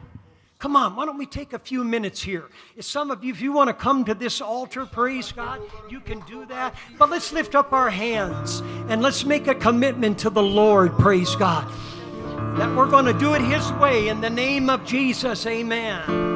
Come on, why don't we take a few minutes here? If some of you, if you want to come to this altar, praise God, you can do that. But let's lift up our hands and let's make a commitment to the Lord, praise God. That we're going to do it His way in the name of Jesus, amen.